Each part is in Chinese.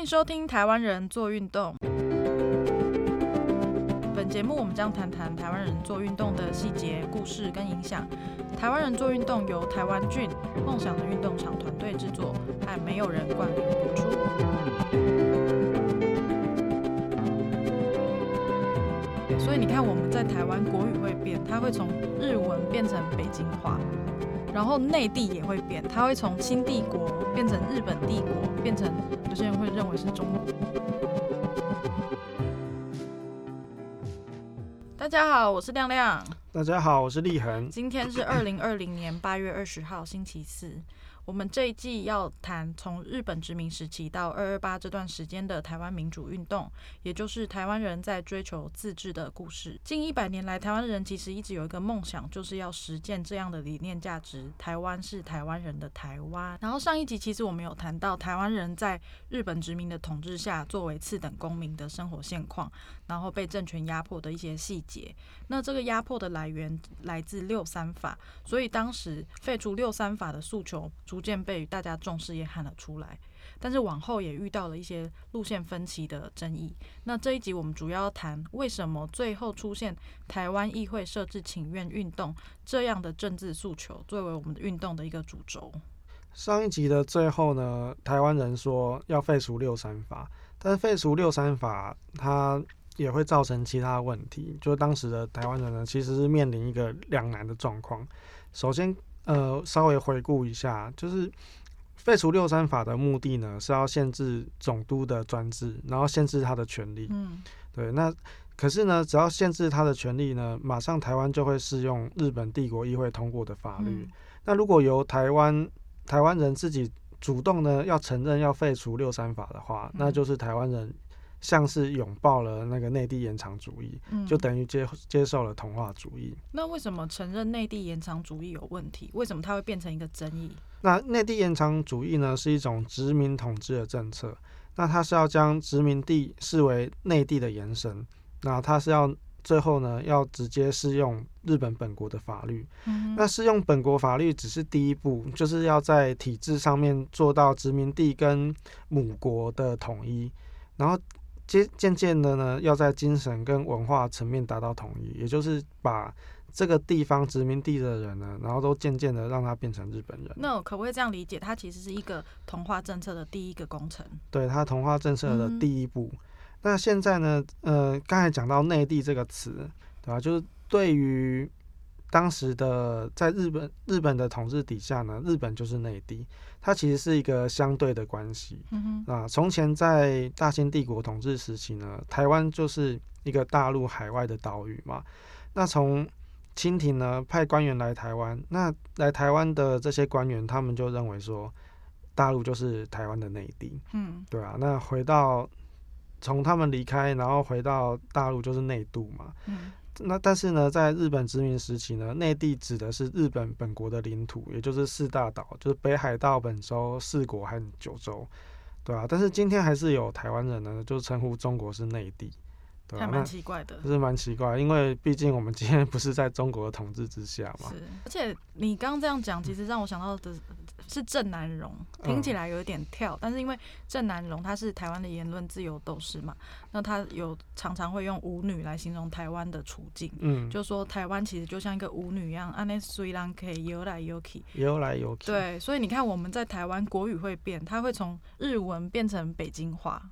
欢迎收听《台湾人做运动》。本节目我们将谈谈台湾人做运动的细节、故事跟影响。台湾人做运动由台湾菌梦想的运动场团队制作，还没有人冠名播出。所以你看，我们在台湾国语会变，它会从日文变成北京话。然后内地也会变，它会从清帝国变成日本帝国，变成有些人会认为是中国。大家好，我是亮亮。大家好，我是立恒。今天是二零二零年八月二十号，星期四。我们这一季要谈从日本殖民时期到二二八这段时间的台湾民主运动，也就是台湾人在追求自治的故事。近一百年来，台湾人其实一直有一个梦想，就是要实践这样的理念价值：台湾是台湾人的台湾。然后上一集其实我们有谈到台湾人在日本殖民的统治下，作为次等公民的生活现况，然后被政权压迫的一些细节。那这个压迫的来源来自六三法，所以当时废除六三法的诉求逐渐被大家重视，也喊了出来，但是往后也遇到了一些路线分歧的争议。那这一集我们主要谈为什么最后出现台湾议会设置请愿运动这样的政治诉求，作为我们的运动的一个主轴。上一集的最后呢，台湾人说要废除六三法，但是废除六三法它也会造成其他问题，就是当时的台湾人呢，其实是面临一个两难的状况。首先，呃，稍微回顾一下，就是废除六三法的目的呢，是要限制总督的专制，然后限制他的权利。嗯，对。那可是呢，只要限制他的权利呢，马上台湾就会适用日本帝国议会通过的法律。嗯、那如果由台湾台湾人自己主动呢，要承认要废除六三法的话，那就是台湾人。像是拥抱了那个内地延长主义，嗯、就等于接接受了同化主义。那为什么承认内地延长主义有问题？为什么它会变成一个争议？那内地延长主义呢，是一种殖民统治的政策。那它是要将殖民地视为内地的延伸。那它是要最后呢，要直接适用日本本国的法律。嗯、那适用本国法律只是第一步，就是要在体制上面做到殖民地跟母国的统一，然后。渐渐渐的呢，要在精神跟文化层面达到统一，也就是把这个地方殖民地的人呢，然后都渐渐的让他变成日本人。那我可不可以这样理解？它其实是一个同化政策的第一个工程。对，它同化政策的第一步。嗯、那现在呢，呃，刚才讲到内地这个词，对吧？就是对于。当时的在日本日本的统治底下呢，日本就是内地，它其实是一个相对的关系。嗯哼。啊，从前在大清帝国统治时期呢，台湾就是一个大陆海外的岛屿嘛。那从清廷呢派官员来台湾，那来台湾的这些官员，他们就认为说，大陆就是台湾的内地。嗯，对啊。那回到从他们离开，然后回到大陆就是内渡嘛。嗯。那但是呢，在日本殖民时期呢，内地指的是日本本国的领土，也就是四大岛，就是北海道、本州、四国和九州，对啊，但是今天还是有台湾人呢，就称呼中国是内地。还蛮奇怪的，是蛮奇怪，因为毕竟我们今天不是在中国的统治之下嘛。是，而且你刚刚这样讲，其实让我想到的是郑南榕，听起来有点跳，嗯、但是因为郑南榕他是台湾的言论自由斗士嘛，那他有常常会用舞女来形容台湾的处境，嗯，就说台湾其实就像一个舞女一样，安内虽然可以游来游去，游来游去，对，所以你看我们在台湾国语会变，它会从日文变成北京话。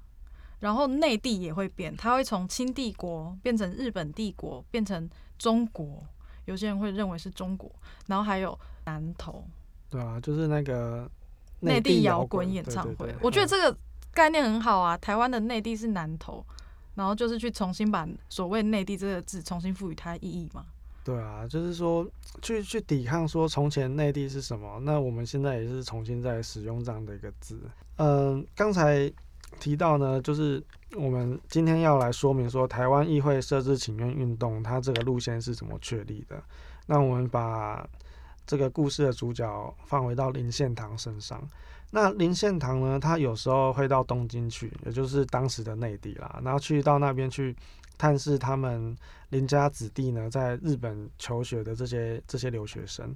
然后内地也会变，它会从清帝国变成日本帝国，变成中国。有些人会认为是中国。然后还有南投，对啊，就是那个内地摇滚演唱会。对对对，我觉得这个概念很好啊。嗯、台湾的内地是南投，然后就是去重新把所谓内地这个字重新赋予它意义嘛。对啊，就是说去去抵抗说从前内地是什么，那我们现在也是重新在使用这样的一个字。嗯，刚才。提到呢，就是我们今天要来说明说，台湾议会设置请愿运动，它这个路线是怎么确立的？那我们把这个故事的主角放回到林献堂身上。那林献堂呢，他有时候会到东京去，也就是当时的内地啦，然后去到那边去探视他们林家子弟呢，在日本求学的这些这些留学生，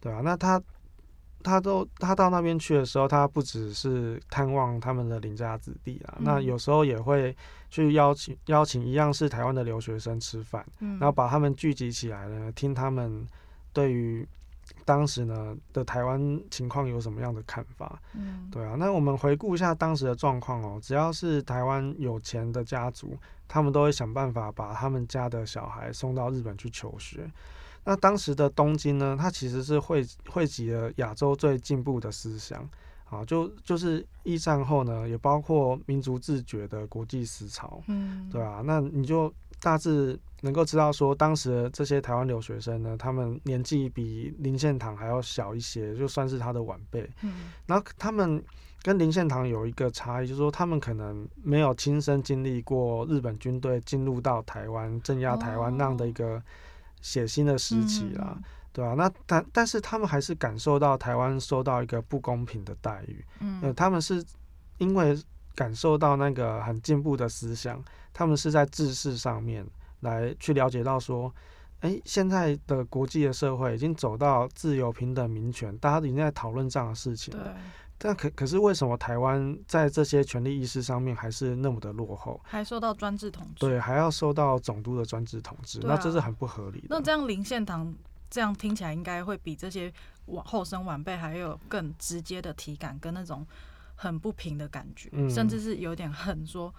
对吧？那他他都他到那边去的时候，他不只是探望他们的邻家子弟啊，嗯、那有时候也会去邀请邀请一样是台湾的留学生吃饭，嗯、然后把他们聚集起来呢，听他们对于当时呢的台湾情况有什么样的看法。嗯，对啊，那我们回顾一下当时的状况哦，只要是台湾有钱的家族，他们都会想办法把他们家的小孩送到日本去求学。那当时的东京呢，它其实是汇汇集了亚洲最进步的思想，啊，就就是一战后呢，也包括民族自觉的国际思潮，嗯，对啊，那你就大致能够知道说，当时的这些台湾留学生呢，他们年纪比林献堂还要小一些，就算是他的晚辈，嗯，然后他们跟林献堂有一个差异，就是说他们可能没有亲身经历过日本军队进入到台湾镇压台湾那样的一个。血腥的时期啦，嗯、对啊，那但但是他们还是感受到台湾受到一个不公平的待遇。嗯、呃，他们是因为感受到那个很进步的思想，他们是在知识上面来去了解到说，哎、欸，现在的国际的社会已经走到自由、平等、民权，大家已经在讨论这样的事情了。但可可是为什么台湾在这些权利意识上面还是那么的落后？还受到专制统治？对，还要受到总督的专制统治，啊、那这是很不合理的。那这样林献堂这样听起来应该会比这些往后生晚辈还有更直接的体感跟那种很不平的感觉，嗯、甚至是有点恨说。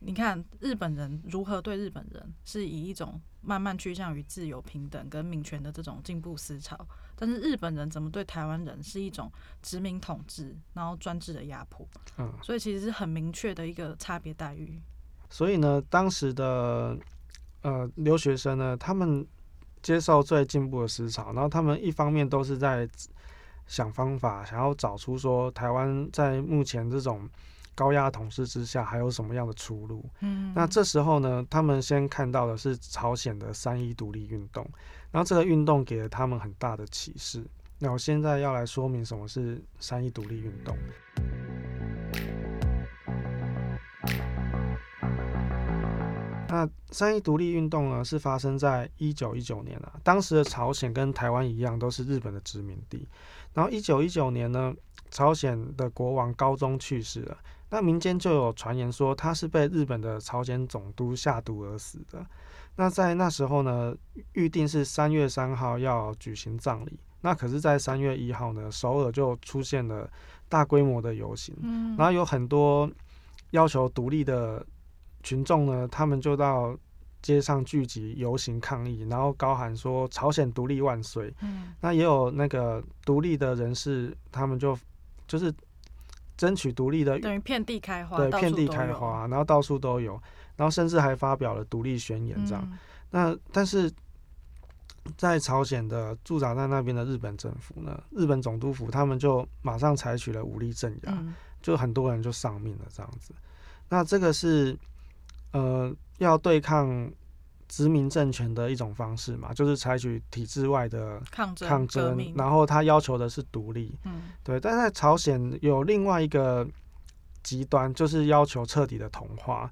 你看日本人如何对日本人，是以一种慢慢趋向于自由、平等跟民权的这种进步思潮，但是日本人怎么对台湾人是一种殖民统治，然后专制的压迫，嗯，所以其实是很明确的一个差别待遇。所以呢，当时的呃留学生呢，他们接受最进步的思潮，然后他们一方面都是在想方法，想要找出说台湾在目前这种。高压统治之下还有什么样的出路？嗯，那这时候呢，他们先看到的是朝鲜的三一独立运动，然后这个运动给了他们很大的启示。那我现在要来说明什么是三一独立运动。那三一独立运动呢，是发生在一九一九年啊，当时的朝鲜跟台湾一样，都是日本的殖民地。然后一九一九年呢，朝鲜的国王高宗去世了。那民间就有传言说他是被日本的朝鲜总督下毒而死的。那在那时候呢，预定是三月三号要举行葬礼。那可是，在三月一号呢，首尔就出现了大规模的游行，嗯、然后有很多要求独立的群众呢，他们就到街上聚集游行抗议，然后高喊说“朝鲜独立万岁”。嗯，那也有那个独立的人士，他们就就是。争取独立的，等于遍地开花，对，遍地开花，然后到处都有，然后甚至还发表了独立宣言这样。嗯、那但是在朝鲜的驻扎在那边的日本政府呢，日本总督府他们就马上采取了武力镇压，嗯、就很多人就丧命了这样子。那这个是呃要对抗。殖民政权的一种方式嘛，就是采取体制外的抗争，抗争，然后他要求的是独立，嗯，对。但在朝鲜有另外一个极端，就是要求彻底的同化。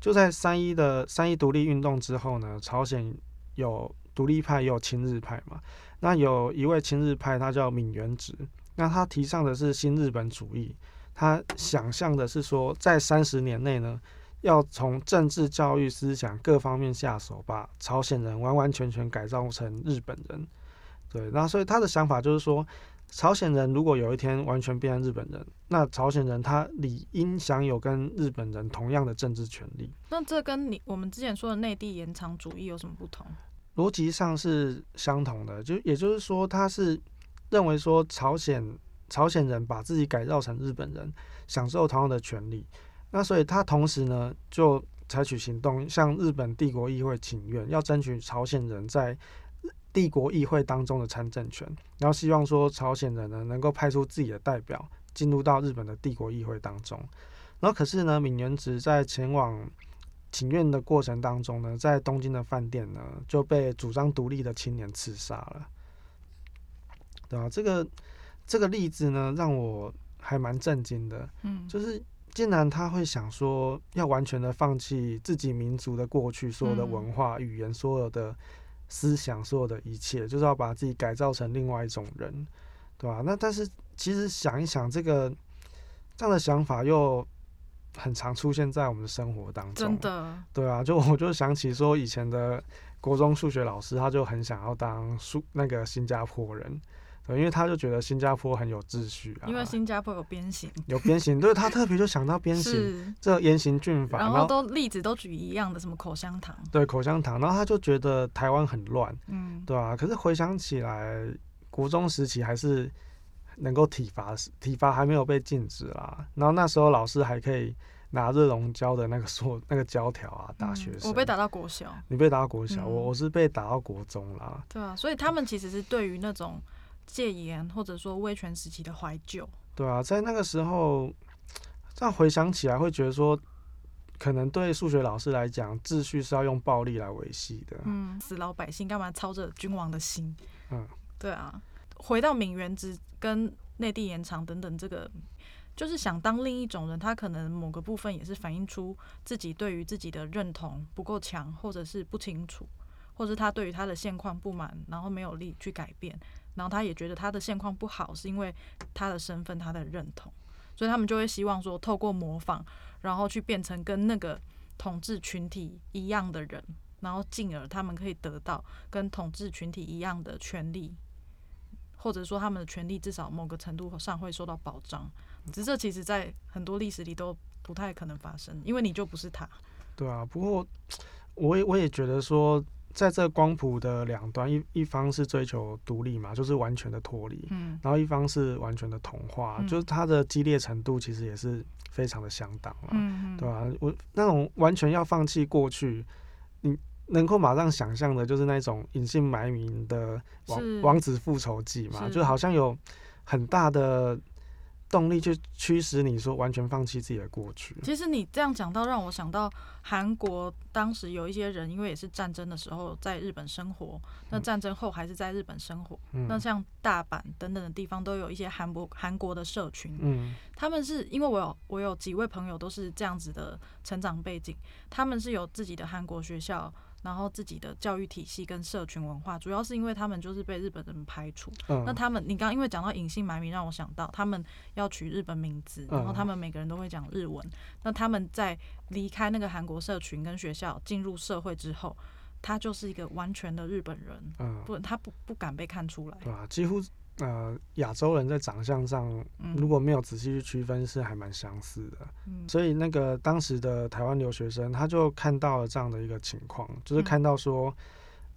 就在三一的三一独立运动之后呢，朝鲜有独立派，也有亲日派嘛。那有一位亲日派，他叫闵元直，那他提倡的是新日本主义，他想象的是说，在三十年内呢。要从政治、教育、思想各方面下手，把朝鲜人完完全全改造成日本人。对，那所以他的想法就是说，朝鲜人如果有一天完全变成日本人，那朝鲜人他理应享有跟日本人同样的政治权利。那这跟你我们之前说的内地延长主义有什么不同？逻辑上是相同的，就也就是说，他是认为说朝鲜朝鲜人把自己改造成日本人，享受同样的权利。那所以他同时呢，就采取行动，向日本帝国议会请愿，要争取朝鲜人在帝国议会当中的参政权，然后希望说朝鲜人呢能够派出自己的代表进入到日本的帝国议会当中。然后可是呢，闵元直在前往请愿的过程当中呢，在东京的饭店呢就被主张独立的青年刺杀了，对吧？这个这个例子呢，让我还蛮震惊的，嗯，就是。竟然他会想说要完全的放弃自己民族的过去，所有的文化、语言、所有的思想、所有的一切，就是要把自己改造成另外一种人，对吧？那但是其实想一想，这个这样的想法又很常出现在我们的生活当中。真的，对啊，就 我就想起说以前的国中数学老师，他就很想要当数那个新加坡人。对，因为他就觉得新加坡很有秩序啊。因为新加坡有鞭刑，有鞭刑，对，他特别就想到鞭刑，这严刑峻法，然后都例子都举一样的，什么口香糖，对，口香糖，然后他就觉得台湾很乱，嗯，对啊。可是回想起来，国中时期还是能够体罚，体罚还没有被禁止啦。然后那时候老师还可以拿热熔胶的那个塑那个胶条啊打学生。我被打到国小，你被打到国小，我我是被打到国中啦。对啊，所以他们其实是对于那种。戒严或者说威权时期的怀旧，对啊，在那个时候，这样回想起来，会觉得说，可能对数学老师来讲，秩序是要用暴力来维系的。嗯，死老百姓干嘛操着君王的心？嗯，对啊。回到闽原子跟内地延长等等，这个就是想当另一种人，他可能某个部分也是反映出自己对于自己的认同不够强，或者是不清楚，或者他对于他的现况不满，然后没有力去改变。然后他也觉得他的现况不好，是因为他的身份、他的认同，所以他们就会希望说，透过模仿，然后去变成跟那个统治群体一样的人，然后进而他们可以得到跟统治群体一样的权利，或者说他们的权利至少某个程度上会受到保障。只是这其实在很多历史里都不太可能发生，因为你就不是他。对啊，不过 我也我也觉得说。在这光谱的两端，一一方是追求独立嘛，就是完全的脱离，嗯，然后一方是完全的同化，嗯，就是它的激烈程度其实也是非常的相当了，嗯，对吧，啊？我那种完全要放弃过去，你能够马上想象的，就是那种隐姓埋名的王王子复仇记嘛，就好像有很大的。动力去驱使你说完全放弃自己的过去。其实你这样讲到，让我想到韩国当时有一些人，因为也是战争的时候在日本生活，那战争后还是在日本生活。嗯、那像大阪等等的地方都有一些韩国韩国的社群。嗯，他们是因为我有我有几位朋友都是这样子的成长背景，他们是有自己的韩国学校。然后自己的教育体系跟社群文化，主要是因为他们就是被日本人排除。嗯、那他们，你刚因为讲到隐姓埋名，让我想到他们要取日本名字，然后他们每个人都会讲日文。嗯、那他们在离开那个韩国社群跟学校，进入社会之后，他就是一个完全的日本人。嗯，不，他不不敢被看出来。对啊，几乎。呃，亚洲人在长相上，如果没有仔细去区分，是还蛮相似的。嗯、所以那个当时的台湾留学生，他就看到了这样的一个情况，就是看到说，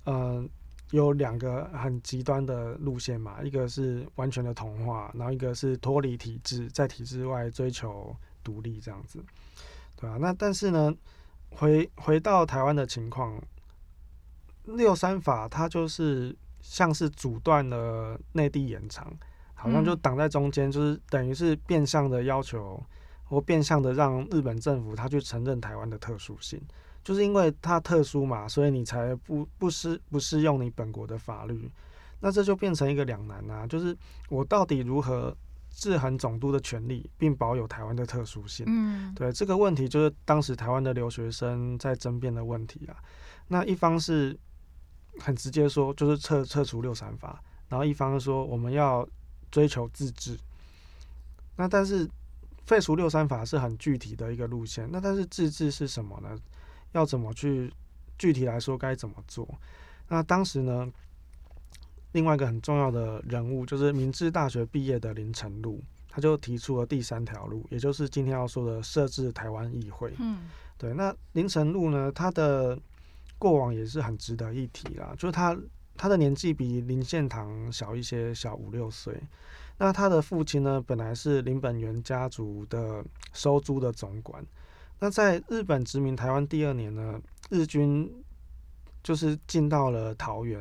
嗯、呃，有两个很极端的路线嘛，一个是完全的同化，然后一个是脱离体制，在体制外追求独立这样子，对啊，那但是呢，回回到台湾的情况，六三法它就是。像是阻断了内地延长，好像就挡在中间，就是等于是变相的要求，或变相的让日本政府他去承认台湾的特殊性，就是因为它特殊嘛，所以你才不不适不适用你本国的法律，那这就变成一个两难啊，就是我到底如何制衡总督的权利，并保有台湾的特殊性？嗯，对，这个问题就是当时台湾的留学生在争辩的问题啊。那一方是。很直接说，就是撤撤除六三法，然后一方说我们要追求自治。那但是废除六三法是很具体的一个路线，那但是自治是什么呢？要怎么去具体来说该怎么做？那当时呢，另外一个很重要的人物就是明治大学毕业的林呈禄，他就提出了第三条路，也就是今天要说的设置台湾议会。嗯，对。那林呈禄呢，他的过往也是很值得一提啦，就是他他的年纪比林献堂小一些，小五六岁。那他的父亲呢，本来是林本源家族的收租的总管。那在日本殖民台湾第二年呢，日军就是进到了桃园，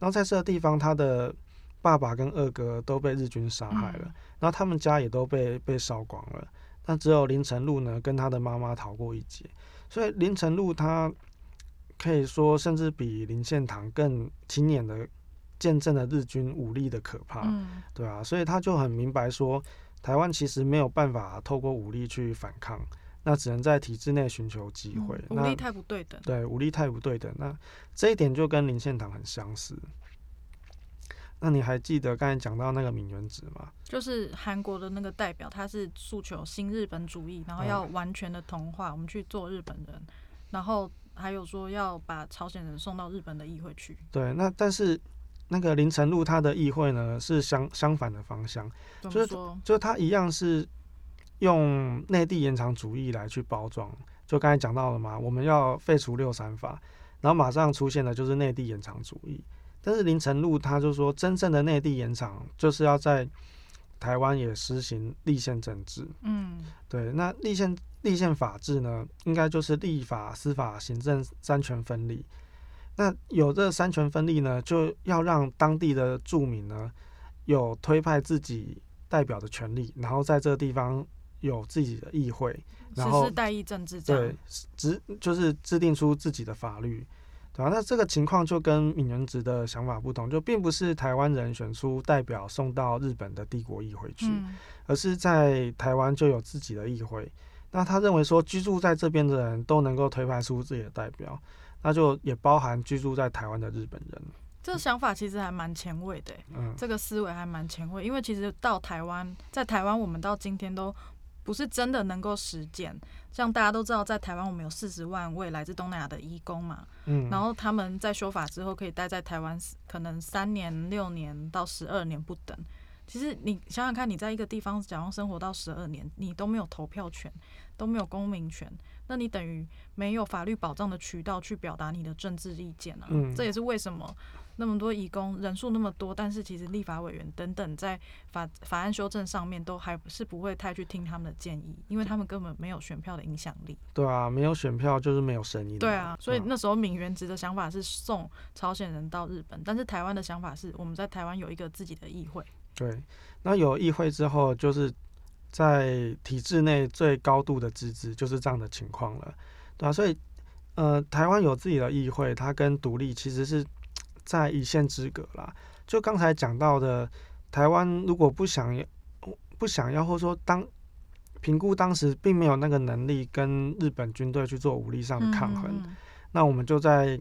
然后在这个地方，他的爸爸跟二哥都被日军杀害了，然后他们家也都被被烧光了。那只有林呈禄呢，跟他的妈妈逃过一劫。所以林呈禄他。可以说，甚至比林献堂更亲眼的见证了日军武力的可怕，嗯、对啊，所以他就很明白说，台湾其实没有办法透过武力去反抗，那只能在体制内寻求机会。嗯、武力太不对等，对，武力太不对等。那这一点就跟林献堂很相似。那你还记得刚才讲到那个敏元植吗？就是韩国的那个代表，他是诉求新日本主义，然后要完全的同化，我们去做日本人，然后还有说要把朝鲜人送到日本的议会去。对，那但是那个林成禄他的议会呢是相相反的方向，就是就是他一样是用内地延长主义来去包装，就刚才讲到了嘛，我们要废除六三法。然后马上出现的就是内地延长主义，但是林成禄他就说，真正的内地延长就是要在台湾也实行立宪政治。嗯，对，那立宪立宪法制呢，应该就是立法、司法、行政三权分立。那有这三权分立呢，就要让当地的住民呢有推派自己代表的权利，然后在这个地方有自己的议会。然后，代议政治对，制就是制定出自己的法律，对吧？那这个情况就跟旻元植的想法不同，就并不是台湾人选出代表送到日本的帝国议会去，嗯、而是在台湾就有自己的议会。那他认为说，居住在这边的人都能够推派出自己的代表，那就也包含居住在台湾的日本人。这个想法其实还蛮前卫的，嗯，这个思维还蛮前卫，因为其实到台湾，在台湾我们到今天都。不是真的能够实践，像大家都知道，在台湾我们有四十万位来自东南亚的移工嘛，嗯，然后他们在修法之后可以待在台湾，可能三年、六年到十二年不等。其实你想想看，你在一个地方假如生活到十二年，你都没有投票权，都没有公民权，那你等于没有法律保障的渠道去表达你的政治意见啊。嗯，这也是为什么。那么多义工人数那么多，但是其实立法委员等等在法法案修正上面都还是不会太去听他们的建议，因为他们根本没有选票的影响力。对啊，没有选票就是没有声音。对啊，所以那时候旻元直的想法是送朝鲜人到日本，但是台湾的想法是我们在台湾有一个自己的议会。对，那有议会之后，就是在体制内最高度的自治，就是这样的情况了。对啊，所以呃，台湾有自己的议会，它跟独立其实是。在一线之隔啦，就刚才讲到的，台湾如果不想要，不想要，或者说当评估当时并没有那个能力跟日本军队去做武力上的抗衡，那我们就在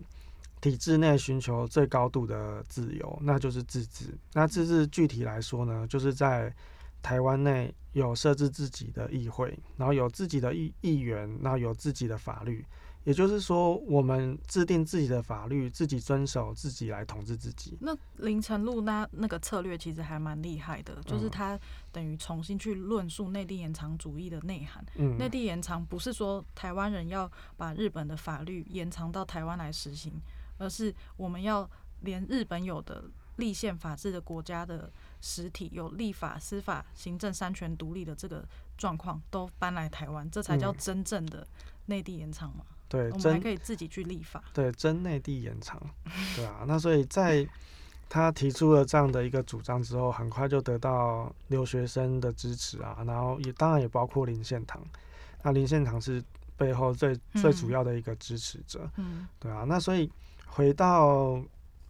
体制内寻求最高度的自由，那就是自治。那自治具体来说呢，就是在台湾内有设置自己的议会，然后有自己的议议员，然后有自己的法律。也就是说，我们制定自己的法律，自己遵守，自己来统治自己。那林晨露那那个策略其实还蛮厉害的，就是他等于重新去论述内地延长主义的内涵。嗯，内地延长不是说台湾人要把日本的法律延长到台湾来实行，而是我们要连日本有的立宪法治的国家的实体，有立法、司法、行政三权独立的这个状况都搬来台湾，这才叫真正的内地延长嘛。对，我们还可以自己去立法。对，真内地延长，对啊。那所以在他提出了这样的一个主张之后，很快就得到留学生的支持啊。然后也当然也包括林献堂，那林献堂是背后最最主要的一个支持者。嗯，对啊。那所以回到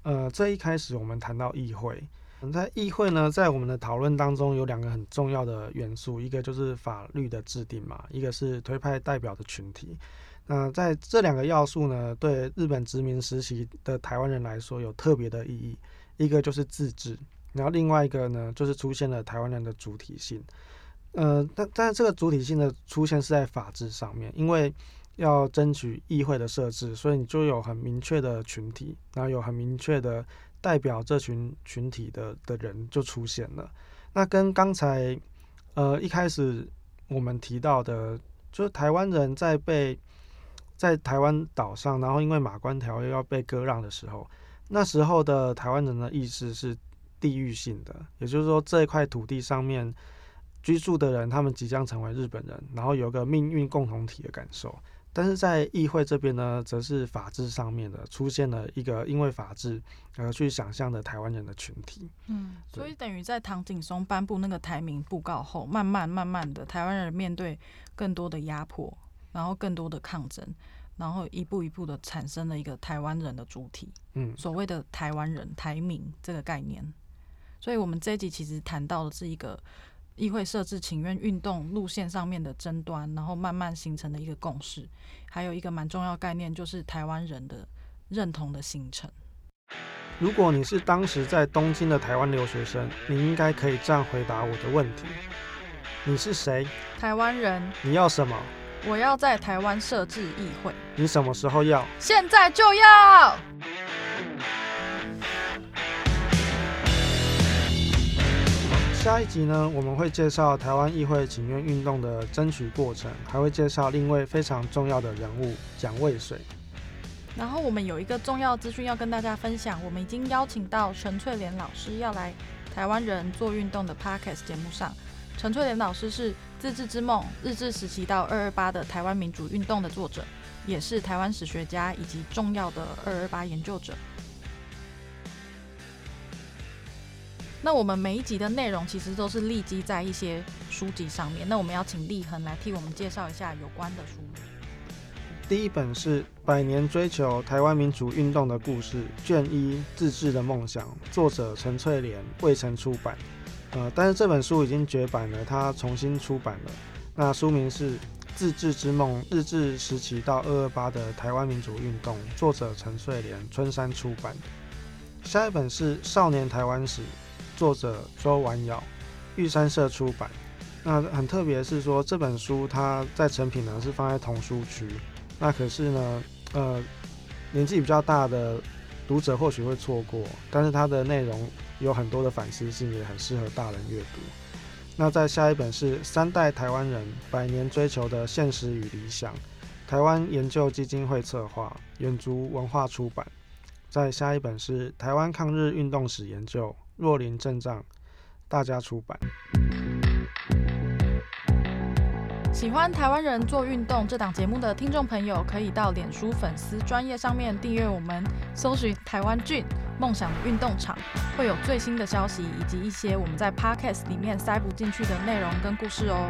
呃，这一开始我们谈到议会，在议会呢，在我们的讨论当中有两个很重要的元素，一个就是法律的制定嘛，一个是推派代表的群体。那在这两个要素呢，对日本殖民时期的台湾人来说有特别的意义。一个就是自治，然后另外一个呢，就是出现了台湾人的主体性。呃，但但是这个主体性的出现是在法治上面，因为要争取议会的设置，所以你就有很明确的群体，然后有很明确的代表这群群体的的人就出现了。那跟刚才呃一开始我们提到的，就是台湾人在被在台湾岛上，然后因为马关条约要被割让的时候，那时候的台湾人的意识是地域性的，也就是说这一块土地上面居住的人，他们即将成为日本人，然后有个命运共同体的感受。但是在议会这边呢，则是法治上面的出现了一个因为法治而去想象的台湾人的群体。嗯，所以等于在唐景松颁布那个台民布告后，慢慢慢慢的台湾人面对更多的压迫。然后更多的抗争，然后一步一步的产生了一个台湾人的主体，嗯，所谓的台湾人、台民这个概念。所以，我们这一集其实谈到的是一个议会设置请愿运动路线上面的争端，然后慢慢形成的一个共识，还有一个蛮重要概念，就是台湾人的认同的形成。如果你是当时在东京的台湾留学生，你应该可以这样回答我的问题：你是谁？台湾人。你要什么？我要在台湾设置议会。你什么时候要？现在就要。下一集呢，我们会介绍台湾议会请愿运动的争取过程，还会介绍另一位非常重要的人物蒋渭水。然后我们有一个重要资讯要跟大家分享，我们已经邀请到陈翠莲老师要来台湾人做运动的 Podcast 节目上。陈翠莲老师是《自治之梦：日治时期到二二八的台湾民主运动》的作者，也是台湾史学家以及重要的二二八研究者。那我们每一集的内容其实都是立基在一些书籍上面。那我们要请立恒来替我们介绍一下有关的书。第一本是《百年追求台湾民主运动的故事》卷一《自治的梦想》，作者陈翠莲，未曾出版。呃，但是这本书已经绝版了，它重新出版了。那书名是《自治之梦：日治时期到二二八的台湾民主运动》，作者陈翠莲，春山出版。下一本是《少年台湾史》。作者周婉窈，玉山社出版。那很特别是说，这本书它在成品呢是放在童书区。那可是呢，呃，年纪比较大的读者或许会错过，但是它的内容有很多的反思性，也很适合大人阅读。那在下一本是《三代台湾人百年追求的现实与理想》，台湾研究基金会策划，远足文化出版。在下一本是《台湾抗日运动史研究》。若林正藏，大家出版。喜欢台湾人做运动这档节目的听众朋友，可以到脸书粉丝专页上面订阅我们，搜寻台湾菌梦想的运动场，会有最新的消息以及一些我们在 Podcast 里面塞不进去的内容跟故事哦。